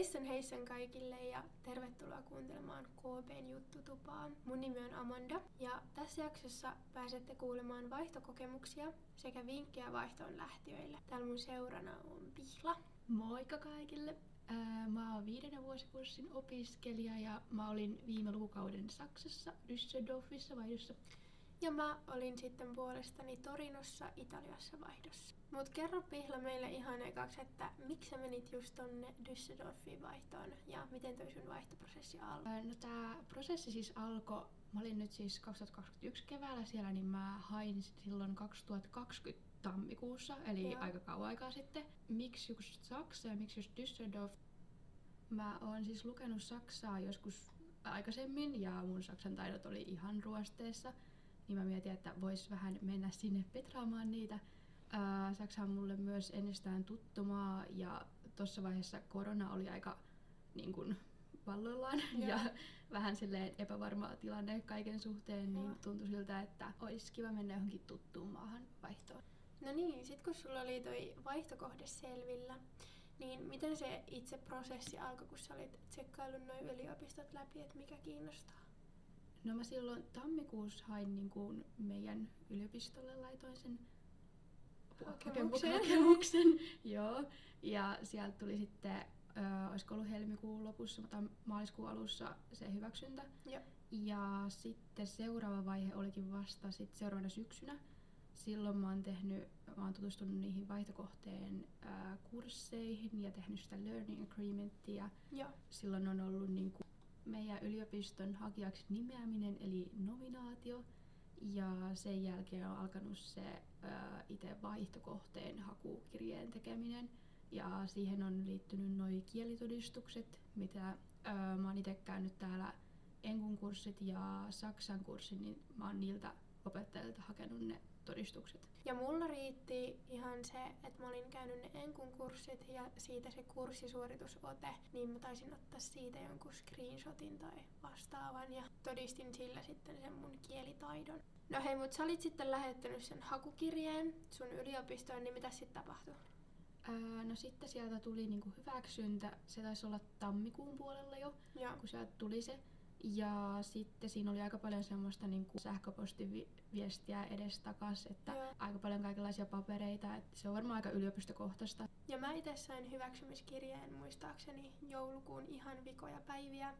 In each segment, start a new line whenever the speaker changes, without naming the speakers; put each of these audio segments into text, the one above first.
Heissan heissan kaikille ja tervetuloa kuuntelemaan KPn juttutupaa. Mun nimi on Amanda ja tässä jaksossa pääsette kuulemaan vaihtokokemuksia sekä vinkkejä vaihtoon lähtiöille. Täällä mun seurana on Pihla.
Moikka kaikille! Mä oon viidennen vuosikurssin opiskelija ja mä olin viime lukukauden Saksassa, Düsseldorfissa vaihdossa.
Ja mä olin sitten puolestani Torinossa Italiassa vaihdossa. Mut kerro Pihla meille ihan ekaksi, että miksi sä menit just tonne Düsseldorfiin vaihtoon ja miten toi sun vaihtoprosessi alkoi?
No tää prosessi siis alkoi, mä olin nyt siis 2021 keväällä siellä, niin mä hain silloin 2020 tammikuussa, eli Joo. aika kauan aikaa sitten. Miksi just Saksa ja miksi just Düsseldorf? Mä oon siis lukenut Saksaa joskus aikaisemmin ja mun saksan taidot oli ihan ruosteessa niin mä mietin, että vois vähän mennä sinne petraamaan niitä. Ää, Saksa on mulle myös ennestään tuttu maa ja tuossa vaiheessa korona oli aika niin kun, valloillaan ja. ja vähän silleen epävarma tilanne kaiken suhteen, niin tuntui siltä, että olisi kiva mennä johonkin tuttuun maahan vaihtoon.
No niin, sit kun sulla oli toi vaihtokohde selvillä, niin miten se itse prosessi alkoi, kun sä olit tsekkaillut noin yliopistot läpi, että mikä kiinnostaa?
No mä silloin tammikuussa hain niin kuin meidän yliopistolle laitoin sen
hakemuksen.
hakemuksen. Joo. Ja sieltä tuli sitten, äh, olisiko ollut helmikuun lopussa mutta maaliskuun alussa se hyväksyntä.
Joo.
Ja sitten seuraava vaihe olikin vasta sit seuraavana syksynä. Silloin mä oon tehnyt, mä oon tutustunut niihin vaihtokohteen äh, kursseihin ja tehnyt sitä learning agreementia.
Joo.
Silloin on ollut niin kuin meidän yliopiston hakijaksi nimeäminen eli nominaatio. Ja sen jälkeen on alkanut se itse vaihtokohteen hakukirjeen tekeminen. Ja siihen on liittynyt noin kielitodistukset, mitä ää, mä oon itse käynyt täällä Enkun kurssit ja Saksan kurssin, niin mä oon niiltä opettajilta hakenut ne todistukset.
Ja mulla riitti ihan se, että mä olin käynyt ne Enkun kurssit ja siitä se kurssisuoritusote, niin mä taisin ottaa siitä jonkun screenshotin tai vastaavan ja todistin sillä sitten sen mun kielitaidon. No hei, mut sä olit sitten lähettänyt sen hakukirjeen sun yliopistoon, niin mitä sitten tapahtui?
Öö, no sitten sieltä tuli niinku hyväksyntä, se taisi olla tammikuun puolella jo,
Joo.
kun sieltä tuli se. Ja sitten siinä oli aika paljon semmoista niin kuin sähköpostiviestiä edestakas, että Joo. aika paljon kaikenlaisia papereita, että se on varmaan aika yliopistokohtaista.
Ja mä itse sain hyväksymiskirjeen muistaakseni joulukuun ihan vikoja päiviä.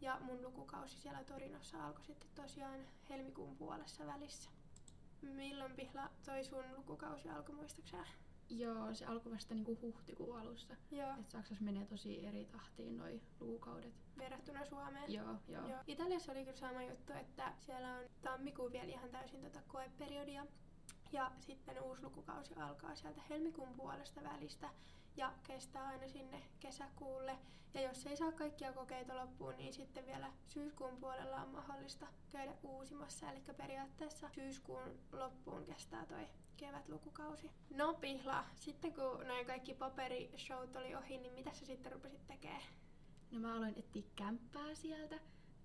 Ja mun lukukausi siellä Torinossa alkoi sitten tosiaan helmikuun puolessa välissä. Milloin Pihla toi sun lukukausi alkoi muistaakseni?
Joo, se alkoi vasta niinku huhtikuun alussa.
Joo.
Et Saksassa menee tosi eri tahtiin noi lukukaudet.
Verrattuna Suomeen?
Joo, joo. joo.
Italiassa oli kyllä sama juttu, että siellä on tammikuun vielä ihan täysin tota koeperiodia. Ja sitten uusi lukukausi alkaa sieltä helmikuun puolesta välistä ja kestää aina sinne kesäkuulle. Ja jos ei saa kaikkia kokeita loppuun, niin sitten vielä syyskuun puolella on mahdollista käydä uusimassa. Eli periaatteessa syyskuun loppuun kestää toi kevätlukukausi. No Pihla, sitten kun noin kaikki paperishowt oli ohi, niin mitä sä sitten rupesit tekemään?
No mä aloin etsiä kämppää sieltä.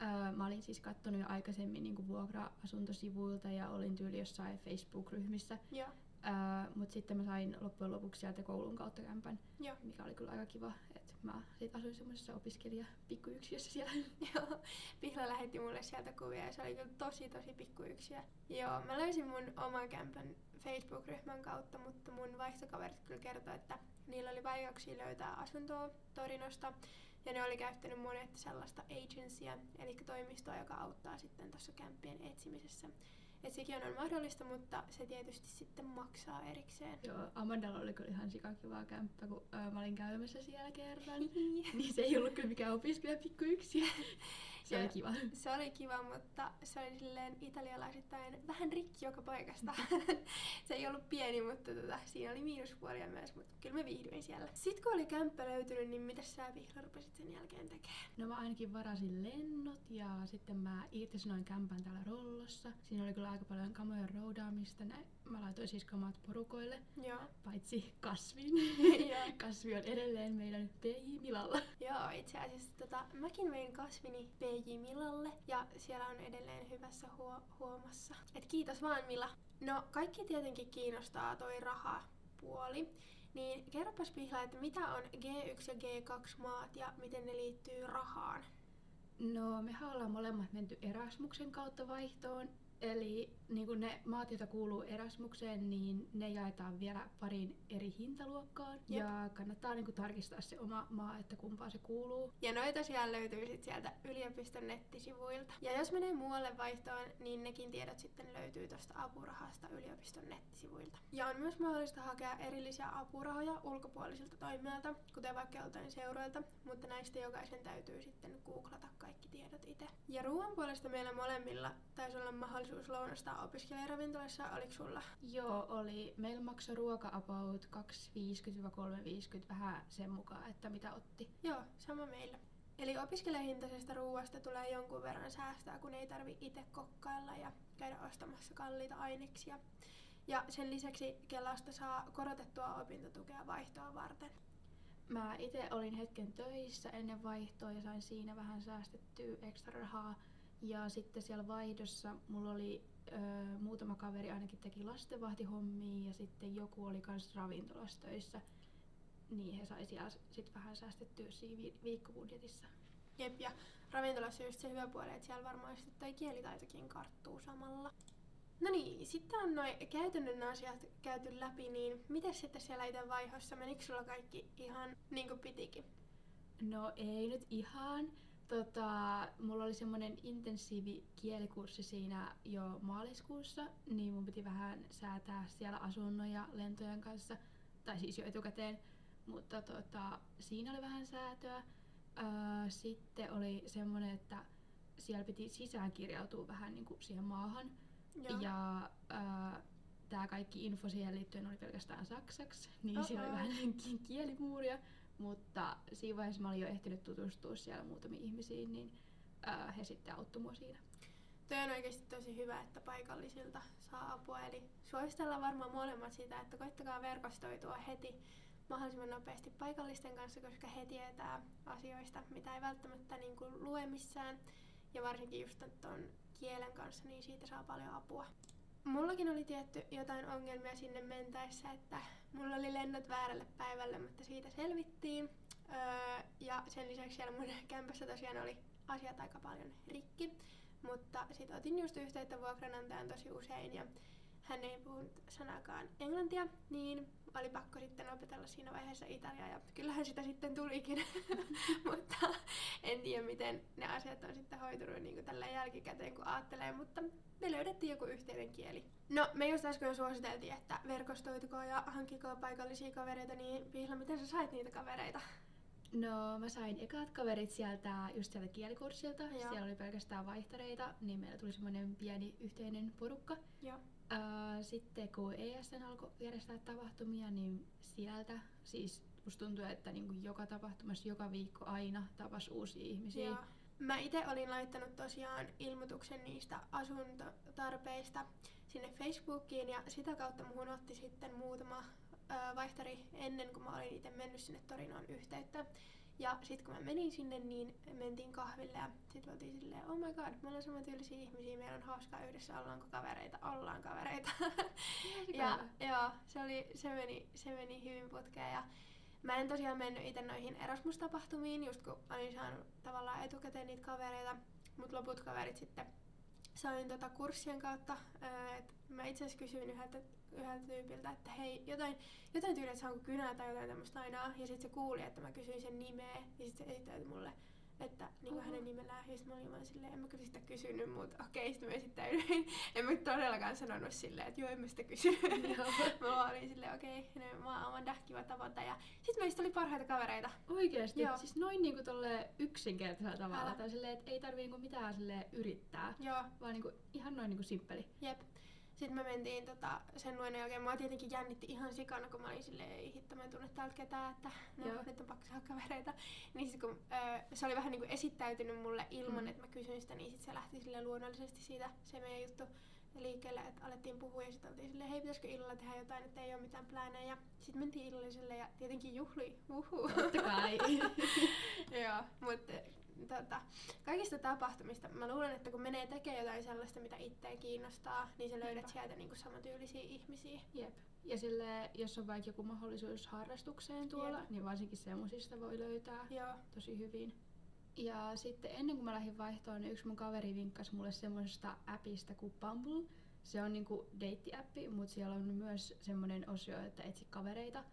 Öö, mä olin siis katsonut jo aikaisemmin niin vuokra-asuntosivuilta ja olin tyyli jossain Facebook-ryhmissä.
Joo.
Öö, Mutta sitten mä sain loppujen lopuksi sieltä koulun kautta kämpän,
Joo.
mikä oli kyllä aika kiva. Et mä sit asuin semmoisessa opiskelija pikkuyksiössä siellä.
Joo, Pihla lähetti mulle sieltä kuvia ja se oli kyllä tosi tosi pikkuyksiö. Joo, mä löysin mun oman kämpän Facebook-ryhmän kautta, mutta mun vaihtokaverit kyllä kertoi, että niillä oli vaikeuksia löytää asuntoa Torinosta. Ja ne oli käyttänyt monet sellaista agencya, eli toimistoa, joka auttaa sitten tuossa kämppien etsimisessä. Et sekin on mahdollista, mutta se tietysti sitten maksaa erikseen.
Joo, Amandalla oli kyllä ihan sikakivaa kämppä, kun ää, mä olin käymässä siellä kerran. niin se ei ollut kyllä mikään opiskelija pikku yksi. se ja oli kiva.
Se oli kiva, mutta se oli silleen italialaisittain vähän rikki joka paikasta. se ei ollut pieni, mutta tota, siinä oli miinuspuolia myös, mutta kyllä mä viihdyin siellä. Sitten kun oli kämppä löytynyt, niin mitä sä Vihla rupesit sen jälkeen tekemään?
No mä ainakin varasin lennot ja sitten mä irtisanoin kämpän täällä Rollossa. Siinä oli kyllä aika paljon kamoja roudaamista. Näin. Mä laitoin siis kamat porukoille,
Joo.
paitsi kasvin. Kasvi on edelleen meidän PJ Milalla.
Joo, itse asiassa tota, mäkin vein kasvini PJ Milalle ja siellä on edelleen hyvässä huo- huomassa. Et kiitos vaan Mila. No kaikki tietenkin kiinnostaa toi raha puoli, Niin kerropas Pihla, että mitä on G1 ja G2 maat ja miten ne liittyy rahaan?
No, me ollaan molemmat menty Erasmuksen kautta vaihtoon Eli niin kuin ne maat, joita kuuluu Erasmukseen, niin ne jaetaan vielä pariin eri hintaluokkaan. Jep. Ja kannattaa niin kuin tarkistaa se oma maa, että kumpaan se kuuluu.
Ja noita tosiaan löytyy sit sieltä yliopiston nettisivuilta. Ja jos menee muualle vaihtoon, niin nekin tiedot sitten löytyy tuosta apurahasta yliopiston nettisivuilta. Ja on myös mahdollista hakea erillisiä apurahoja ulkopuolisilta toimijoilta, kuten vaikka joltain seuroilta, mutta näistä jokaisen täytyy sitten googlata kaikki tiedot itse. Ja ruoan puolesta meillä molemmilla taisi olla mahdollisuus mahdollisuus lounastaa opiskelijaravintolassa, oliko sulla?
Joo, oli. Meillä maksoi ruoka about 250-350 vähän sen mukaan, että mitä otti.
Joo, sama meillä. Eli opiskelijahintaisesta ruoasta tulee jonkun verran säästää, kun ei tarvi itse kokkailla ja käydä ostamassa kalliita aineksia. Ja sen lisäksi Kelasta saa korotettua opintotukea vaihtoa varten.
Mä itse olin hetken töissä ennen vaihtoa ja sain siinä vähän säästettyä ekstra rahaa ja sitten siellä vaihdossa mulla oli ö, muutama kaveri ainakin teki lastenvahtihommia ja sitten joku oli kans ravintolassa töissä. Niin he sai siellä sit vähän säästettyä siinä vi- viikkobudjetissa.
Jep, ja ravintolassa just se hyvä puoli, että siellä varmaan sitten toi kielitaitokin karttuu samalla. No niin, sitten on noin käytännön asiat käyty läpi, niin miten sitten siellä itse vaihossa? Menikö sulla kaikki ihan niin kuin pitikin?
No ei nyt ihan. Tota, mulla oli semmoinen intensiivi kielikurssi siinä jo maaliskuussa, niin mun piti vähän säätää siellä asunnon lentojen kanssa, tai siis jo etukäteen, mutta tota, siinä oli vähän säätöä. Öö, sitten oli semmoinen, että siellä piti sisään kirjautua vähän niin kuin siihen maahan. Joo. Ja öö, tämä kaikki info siihen liittyen oli pelkästään saksaksi, niin Uh-oh. siellä oli vähän kielimuuria. Mutta siinä vaiheessa mä olin jo ehtinyt tutustua siellä muutamiin ihmisiin, niin ää, he sitten auttoi mua siinä.
Tuo on oikeasti tosi hyvä, että paikallisilta saa apua. Eli suositellaan varmaan molemmat sitä, että koittakaa verkostoitua heti mahdollisimman nopeasti paikallisten kanssa, koska he tietää asioista, mitä ei välttämättä niin kuin lue missään. Ja varsinkin just tuon kielen kanssa, niin siitä saa paljon apua. Mullakin oli tietty jotain ongelmia sinne mentäessä, että mulla oli lennot väärälle päivälle, mutta siitä selvittiin. Öö, ja sen lisäksi siellä mun kämpässä tosiaan oli asiat aika paljon rikki. Mutta sitten otin just yhteyttä vuokranantajan tosi usein ja hän ei puhunut sanakaan englantia, niin oli pakko sitten opetella siinä vaiheessa Italiaa ja kyllähän sitä sitten tulikin, mutta en tiedä miten ne asiat on sitten hoitunut niin tällä jälkikäteen kun ajattelee, mutta me löydettiin joku yhteinen kieli. No, me just äsken suositeltiin, että verkostoitukaa ja hankkikaa paikallisia kavereita, niin Pihla, miten sä sait niitä kavereita?
No mä sain ekat kaverit sieltä just sieltä kielikurssilta. Joo. Siellä oli pelkästään vaihtareita, niin meillä tuli semmoinen pieni yhteinen porukka.
Joo.
Sitten kun ESN alkoi järjestää tapahtumia, niin sieltä siis musta tuntuu, että niinku joka tapahtumassa joka viikko aina tapas uusia ihmisiä. Joo.
Mä itse olin laittanut tosiaan ilmoituksen niistä asuntotarpeista sinne Facebookiin ja sitä kautta muhun otti sitten muutama vaihtari ennen kuin mä olin itse mennyt sinne Torinoon yhteyttä. Ja sitten kun mä menin sinne, niin mentiin kahville ja sitten oltiin silleen, oh my god, me ollaan samantyylisiä ihmisiä, meillä on hauskaa yhdessä, ollaanko kavereita, ollaan kavereita. ja joo, se, oli, se, meni, se meni hyvin putkeen ja Mä en tosiaan mennyt itse noihin Erasmus-tapahtumiin, just kun olin saanut tavallaan etukäteen niitä kavereita, mutta loput kaverit sitten sain tota kurssien kautta. Et mä itse asiassa kysyin yhdeltä, yhdeltä tyypiltä, että hei, jotain, jotain tyyliä, että saanko kynää tai jotain tämmöistä aina. Ja sitten se kuuli, että mä kysyin sen nimeä, ja sitten se esittäytyi mulle että niin kuin hänen nimellään. Ja sitten mä olin vaan silleen, en mä kyllä sitä kysynyt, mutta okei, sitten mä esittäydyin. en mä todellakaan sanonut silleen, että joo, en mä sitä kysynyt. mä vaan olin silleen, okei, okay, no, mä oon kiva tavata. Ja sitten meistä oli parhaita kavereita.
Oikeesti? Joo. Siis noin niinku tolle yksinkertaisella tavalla. Älä. Tai silleen, että ei tarvii niinku mitään silleen yrittää.
Joo.
Vaan niinku ihan noin niinku simppeli.
Jep. Sitten me mentiin tota, sen luennon jälkeen, mua tietenkin jännitti ihan sikana, kun mä olin silleen, ei hitto, mä en tunne täältä ketään, että no, Joo. nyt on pakko saada kavereita. Niin sit kun ö, se oli vähän niin kuin esittäytynyt mulle ilman, mm. että mä kysyin sitä, niin sit se lähti sille luonnollisesti siitä se meidän juttu liikkeelle, että alettiin puhua ja sitten oltiin silleen, hei pitäisikö illalla tehdä jotain, että ei ole mitään plääneja. Sitten mentiin illalliselle ja tietenkin juhli, uhu.
Totta kai.
Joo, mutta tota, kaikista tapahtumista mä luulen, että kun menee tekemään jotain sellaista, mitä itseä kiinnostaa, niin sä löydät Jepä. sieltä niinku samantyylisiä ihmisiä.
Jep. Ja sille, jos on vaikka joku mahdollisuus harrastukseen tuolla,
Jep.
niin varsinkin semmosista voi löytää
Joo.
tosi hyvin. Ja sitten ennen kuin mä lähdin vaihtoon, niin yksi mun kaveri vinkkasi mulle semmoisesta appista kuin Bumble. Se on niinku deittiäppi, mutta siellä on myös semmoinen osio, että etsi kavereita.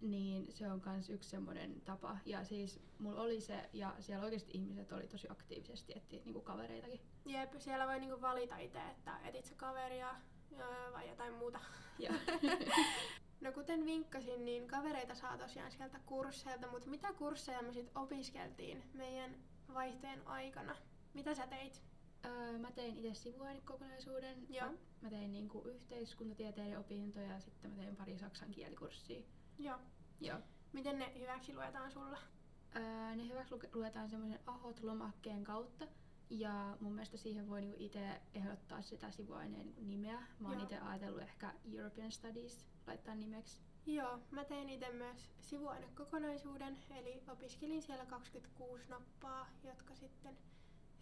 Niin se on kans yksi semmoinen tapa. Ja siis mulla oli se, ja siellä oikeasti ihmiset oli tosi aktiivisesti etti niinku kavereitakin.
Jep, siellä voi niinku valita itse, että etit sä kaveria vai jotain muuta.
Ja
No kuten vinkkasin, niin kavereita saa tosiaan sieltä kursseilta, mutta mitä kursseja me sitten opiskeltiin meidän vaihteen aikana? Mitä sä teit?
öö, mä tein itse sivuainekokonaisuuden.
Joo.
Mä, mä tein niinku yhteiskuntatieteiden opintoja ja sitten mä tein pari saksan kielikurssia.
Joo.
Joo.
Miten ne hyväksi luetaan sulla?
Öö, ne hyväksi luetaan semmoisen AHOT-lomakkeen kautta. Ja mun mielestä siihen voi niinku itse ehdottaa sitä sivuaineen niinku nimeä. Mä oon itse ajatellut ehkä European Studies laittaa nimeksi.
Joo, mä tein itse myös sivuainekokonaisuuden, eli opiskelin siellä 26 nappaa, jotka sitten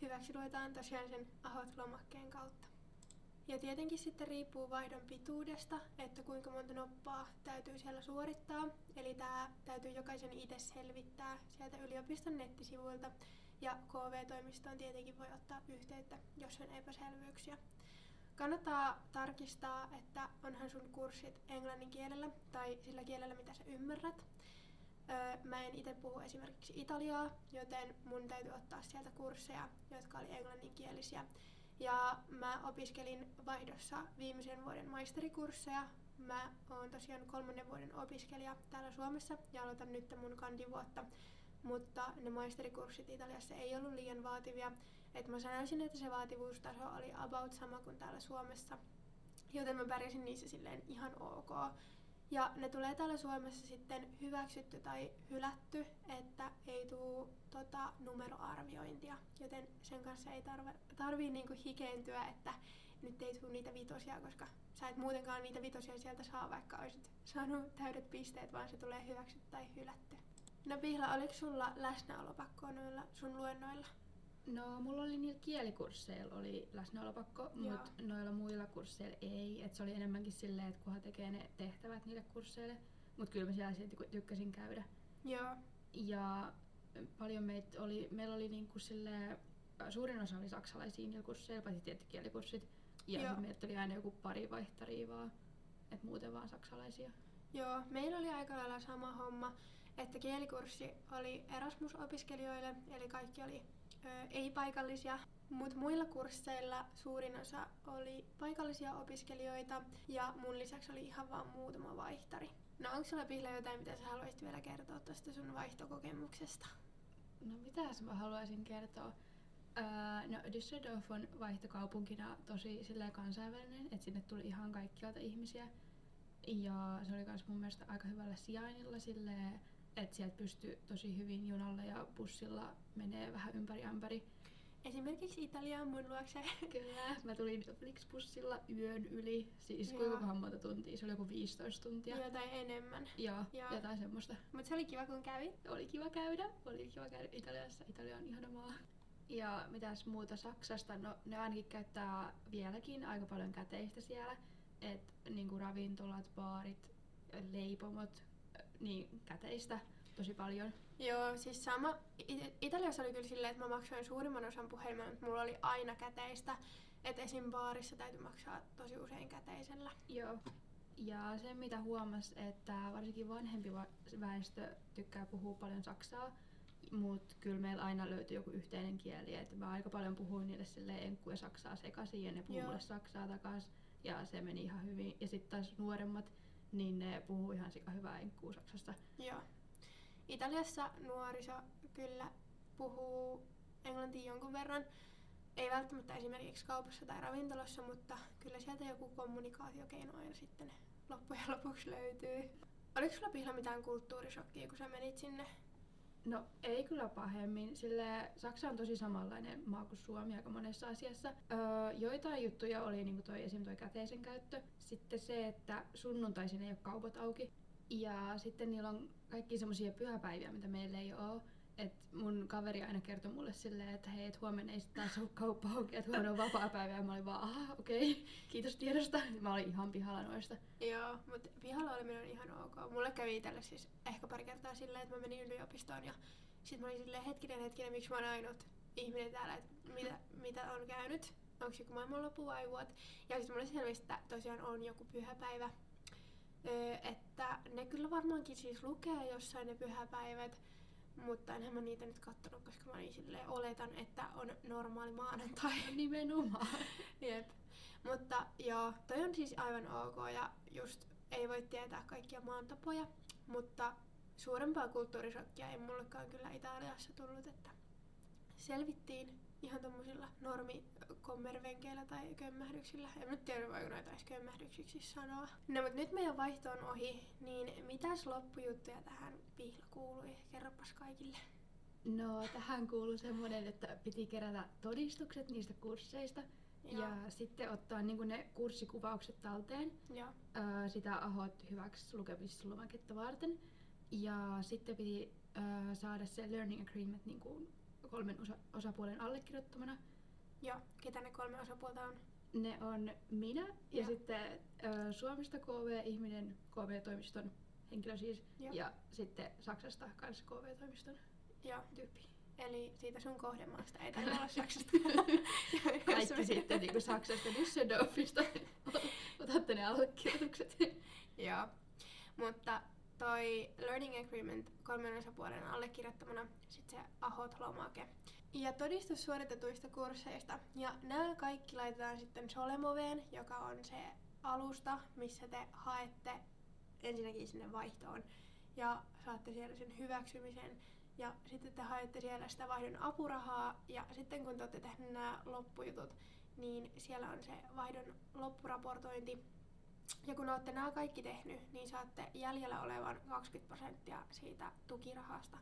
hyväksi luetaan tosiaan sen AHOT-lomakkeen kautta. Ja tietenkin sitten riippuu vaihdon pituudesta, että kuinka monta noppaa täytyy siellä suorittaa. Eli tämä täytyy jokaisen itse selvittää sieltä yliopiston nettisivuilta. Ja KV-toimistoon tietenkin voi ottaa yhteyttä, jos on epäselvyyksiä. Kannattaa tarkistaa, että onhan sun kurssit englannin kielellä tai sillä kielellä, mitä sä ymmärrät. Öö, mä en itse puhu esimerkiksi italiaa, joten mun täytyy ottaa sieltä kursseja, jotka oli englanninkielisiä. Ja mä opiskelin vaihdossa viimeisen vuoden maisterikursseja. Mä oon tosiaan kolmannen vuoden opiskelija täällä Suomessa ja aloitan nyt mun kandivuotta. Mutta ne maisterikurssit Italiassa ei ollut liian vaativia. Et mä sanoisin, että se vaativuustaso oli about sama kuin täällä Suomessa. Joten mä pärjäsin niissä silleen ihan ok. Ja ne tulee täällä Suomessa sitten hyväksytty tai hylätty, että ei tuu tota, numeroarviointia. Joten sen kanssa ei tarvi, tarvii niinku hikeentyä, että nyt ei tuu niitä vitosia, koska sä et muutenkaan niitä vitosia sieltä saa, vaikka olisit saanut täydet pisteet, vaan se tulee hyväksytty tai hylätty. No Pihla, oliko sulla läsnäolopakkoa noilla sun luennoilla?
No, mulla oli niillä kielikursseilla oli läsnäolopakko, mutta noilla muilla kursseilla ei. Et se oli enemmänkin silleen, että kunhan tekee ne tehtävät niille kursseille. Mutta kyllä mä siellä silti tykkäsin käydä.
Joo.
Ja paljon meitä oli, meillä oli niinku silleen, suurin osa oli saksalaisia niillä kursseilla, paitsi tietty kielikurssit. Ja
Joo.
sit meiltä oli aina joku pari vaihtaria vaan, että muuten vaan saksalaisia.
Joo, meillä oli aika lailla sama homma, että kielikurssi oli Erasmus-opiskelijoille, eli kaikki oli ei-paikallisia, mutta muilla kursseilla suurin osa oli paikallisia opiskelijoita ja mun lisäksi oli ihan vaan muutama vaihtari. No onko sulla Pihla jotain, mitä sä haluaisit vielä kertoa tuosta sun vaihtokokemuksesta?
No mitäs mä haluaisin kertoa? Öö, no Düsseldorf on vaihtokaupunkina tosi silleen kansainvälinen, että sinne tuli ihan kaikkialta ihmisiä. Ja se oli myös mun mielestä aika hyvällä sijainnilla silleen, että sieltä pystyy tosi hyvin junalla ja bussilla menee vähän ympäri ämpäri.
Esimerkiksi Italiaan mun luokse.
Kyllä, mä tulin Flixbussilla yön yli, siis
Joo.
kuinka monta tuntia, se oli joku 15 tuntia.
Jotain enemmän.
Joo,
Joo.
jotain semmoista.
Mutta se oli kiva kun kävit.
Oli kiva käydä, oli kiva käydä Italiassa, Italia on ihana maa. Ja mitäs muuta Saksasta, no ne ainakin käyttää vieläkin aika paljon käteistä siellä. Et niinku ravintolat, baarit, leipomot, niin käteistä tosi paljon.
Joo, siis sama. It- Italiassa oli kyllä silleen, että mä maksoin suurimman osan puhelimella, mutta mulla oli aina käteistä. Että esim. baarissa täytyy maksaa tosi usein käteisellä.
Joo. Ja se mitä huomas, että varsinkin vanhempi va- väestö tykkää puhua paljon saksaa, mutta kyllä meillä aina löytyy joku yhteinen kieli. Et mä aika paljon puhuin niille silleen enkku ja saksaa sekaisin ja ne puhuu mulle saksaa takas. Ja se meni ihan hyvin. Ja sitten taas nuoremmat, niin ne puhuu ihan sika hyvää enkkuu saksasta.
Joo. Italiassa nuoriso kyllä puhuu englantia jonkun verran. Ei välttämättä esimerkiksi kaupassa tai ravintolassa, mutta kyllä sieltä joku kommunikaatiokeino aina sitten loppujen lopuksi löytyy. Oliko sulla Pihla mitään kulttuurishokkia, kun sä menit sinne?
No ei kyllä pahemmin, sille Saksa on tosi samanlainen maa kuin Suomi aika monessa asiassa. Öö, joitain juttuja oli niinku toi, esim. toi käteisen käyttö. Sitten se, että sunnuntaisin ei ole kaupat auki. Ja sitten niillä on kaikki semmoisia pyhäpäiviä, mitä meillä ei ole. Et mun kaveri aina kertoi mulle silleen, että hei, et huomenna ei sit taas ole kauppa auki, että huomenna on vapaa päivä. Ja mä olin vaan, aha, okei, okay, kiitos tiedosta. Mä olin ihan pihalla noista.
Joo, mutta pihalla oleminen on ihan ok. Mulle kävi itselle siis ehkä pari kertaa silleen, että mä menin yliopistoon ja sit mä olin silleen, hetkinen, hetkinen, miksi mä oon ainut ihminen täällä, että mitä, mitä on käynyt, onko joku maailmanloppu vai what. Ja sitten mulle selvisi, että tosiaan on joku pyhäpäivä, öö, että ne kyllä varmaankin siis lukee jossain ne pyhäpäivät, mutta enhän mä niitä nyt kattonut, koska mä silleen, oletan, että on normaali maanantai.
Nimenomaan.
Jep. Mutta joo, toi on siis aivan ok ja just ei voi tietää kaikkia maantapoja, mutta suurempaa kulttuurisokkia ei mullekaan kyllä Italiassa tullut, että selvittiin ihan tommosilla normikommervenkeillä tai kömmähdyksillä. En nyt tiedä, voiko noita edes kömmähdyksiksi sanoa. No mut nyt meidän vaihto on ohi, niin mitäs loppujuttuja tähän pihla kuului? Kerropas kaikille.
No, tähän kuuluu semmoinen, että piti kerätä todistukset niistä kursseista.
Joo.
Ja sitten ottaa niin ne kurssikuvaukset talteen.
Joo.
Öö, sitä ahot hyväksi lukemislomaketta varten. Ja sitten piti öö, saada se learning agreement niin kuin kolmen osa- osapuolen allekirjoittamana.
Joo. Ketä ne kolme osapuolta on?
Ne on minä ja
Joo.
sitten ö, Suomesta KV-ihminen, KV-toimiston henkilö siis,
Joo.
ja sitten Saksasta kanssa KV-toimiston
Joo.
tyyppi.
Eli siitä sun kohdemaasta ei taida olla Saksasta.
Kaikki sitten niinku Saksasta Düsseldorfista. Otatte ne allekirjoitukset.
Joo. Mutta toi learning agreement kolmen osapuolen allekirjoittamana, sit se AHOT-lomake. Ja todistus suoritetuista kursseista. Ja nämä kaikki laitetaan sitten Solemoveen, joka on se alusta, missä te haette ensinnäkin sinne vaihtoon. Ja saatte siellä sen hyväksymisen. Ja sitten te haette siellä sitä vaihdon apurahaa. Ja sitten kun te olette tehneet nämä loppujutut, niin siellä on se vaihdon loppuraportointi. Ja kun olette nämä kaikki tehnyt, niin saatte jäljellä olevan 20 prosenttia siitä tukirahasta.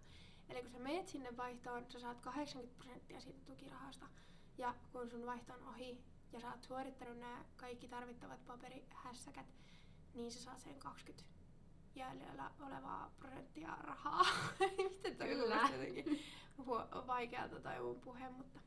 Eli kun sä meet sinne vaihtoon, sä saat 80 prosenttia siitä tukirahasta. Ja kun sun vaihto on ohi ja sä oot suorittanut nämä kaikki tarvittavat paperihässäkät, niin sä saat sen 20 jäljellä olevaa prosenttia rahaa. Miten toi
Kyllä.
jotenkin vaikealta toi mun puhe, mutta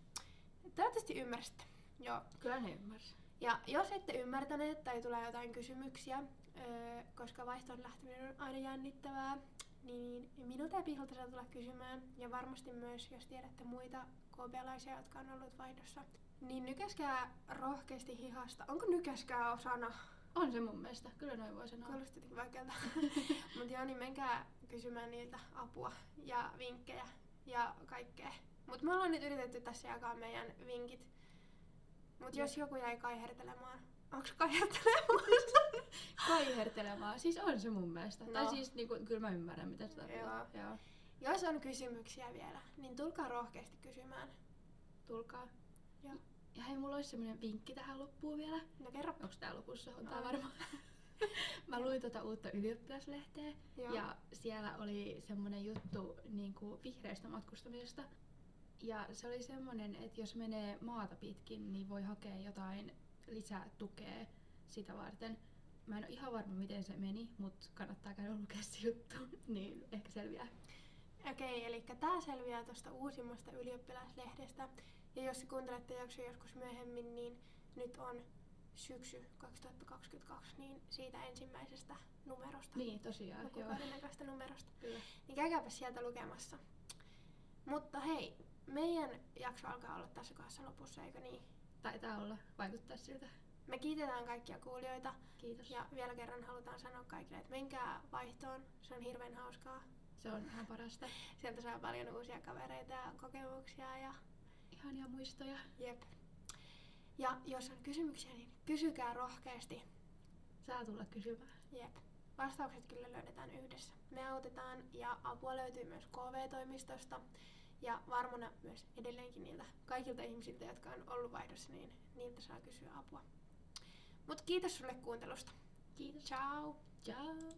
toivottavasti ymmärsitte. Joo.
Kyllä ne ymmärsi.
Ja jos ette ymmärtäneet tai tulee jotain kysymyksiä, öö, koska vaihtoon lähteminen on aina jännittävää, niin minulta ja Pihlta saa tulla kysymään. Ja varmasti myös, jos tiedätte muita KB-laisia, jotka on ollut vaihdossa, niin nykäskää rohkeasti hihasta. Onko nykäskää osana?
On se mun mielestä. Kyllä noin voi sanoa.
Kuulosti jotenkin vaikealta. Mutta joo, niin menkää kysymään niiltä apua ja vinkkejä ja kaikkea. Mutta me ollaan nyt yritetty tässä jakaa meidän vinkit. Mutta jos joku jäi kaihertelemaan, onko kaihertelemaan?
Kaihertelemaan. Siis on se mun mielestä.
No.
Tai siis niinku, kyllä mä ymmärrän mitä sitä
Joo.
Joo.
jos on kysymyksiä vielä, niin tulkaa rohkeasti kysymään.
Tulkaa.
Joo.
Ja hei, mulla olisi semmoinen vinkki tähän loppuun vielä.
No kerro.
Onko tää lopussa? On tää
On.
varmaan. Mä luin tuota uutta ylioppilaslehteä
Joo.
ja siellä oli semmoinen juttu niin kuin vihreästä matkustamisesta. Ja se oli semmoinen, että jos menee maata pitkin, niin voi hakea jotain lisää tukea sitä varten. Mä en ole ihan varma, miten se meni, mutta kannattaa käydä lukea se juttu, niin ehkä selviää.
Okei, eli tämä selviää tuosta uusimmasta ylioppilaslehdestä. Ja jos kuuntelette jaksoa joskus myöhemmin, niin nyt on syksy 2022, niin siitä ensimmäisestä numerosta.
Niin, tosiaan, joo.
Lukukauden ekasta numerosta.
Kyllä.
Niin käykääpä sieltä lukemassa. Mutta hei, meidän jakso alkaa olla tässä kohdassa lopussa, eikö niin?
Taitaa olla, vaikuttaa siltä.
Me kiitetään kaikkia kuulijoita
Kiitos.
ja vielä kerran halutaan sanoa kaikille, että menkää vaihtoon. Se on hirveän hauskaa.
Se on ihan parasta.
Sieltä saa paljon uusia kavereita ja kokemuksia ja
Ihania muistoja.
jep. Ja jos on kysymyksiä, niin kysykää rohkeasti.
Saa tulla kysymään.
Jep. Vastaukset kyllä löydetään yhdessä. Me autetaan ja apua löytyy myös KV-toimistosta ja varmana myös edelleenkin niiltä kaikilta ihmisiltä, jotka on ollut vaihdossa, niin niiltä saa kysyä apua. Mutta kiitos sulle kuuntelusta.
Kiitos.
Ciao!
Ciao.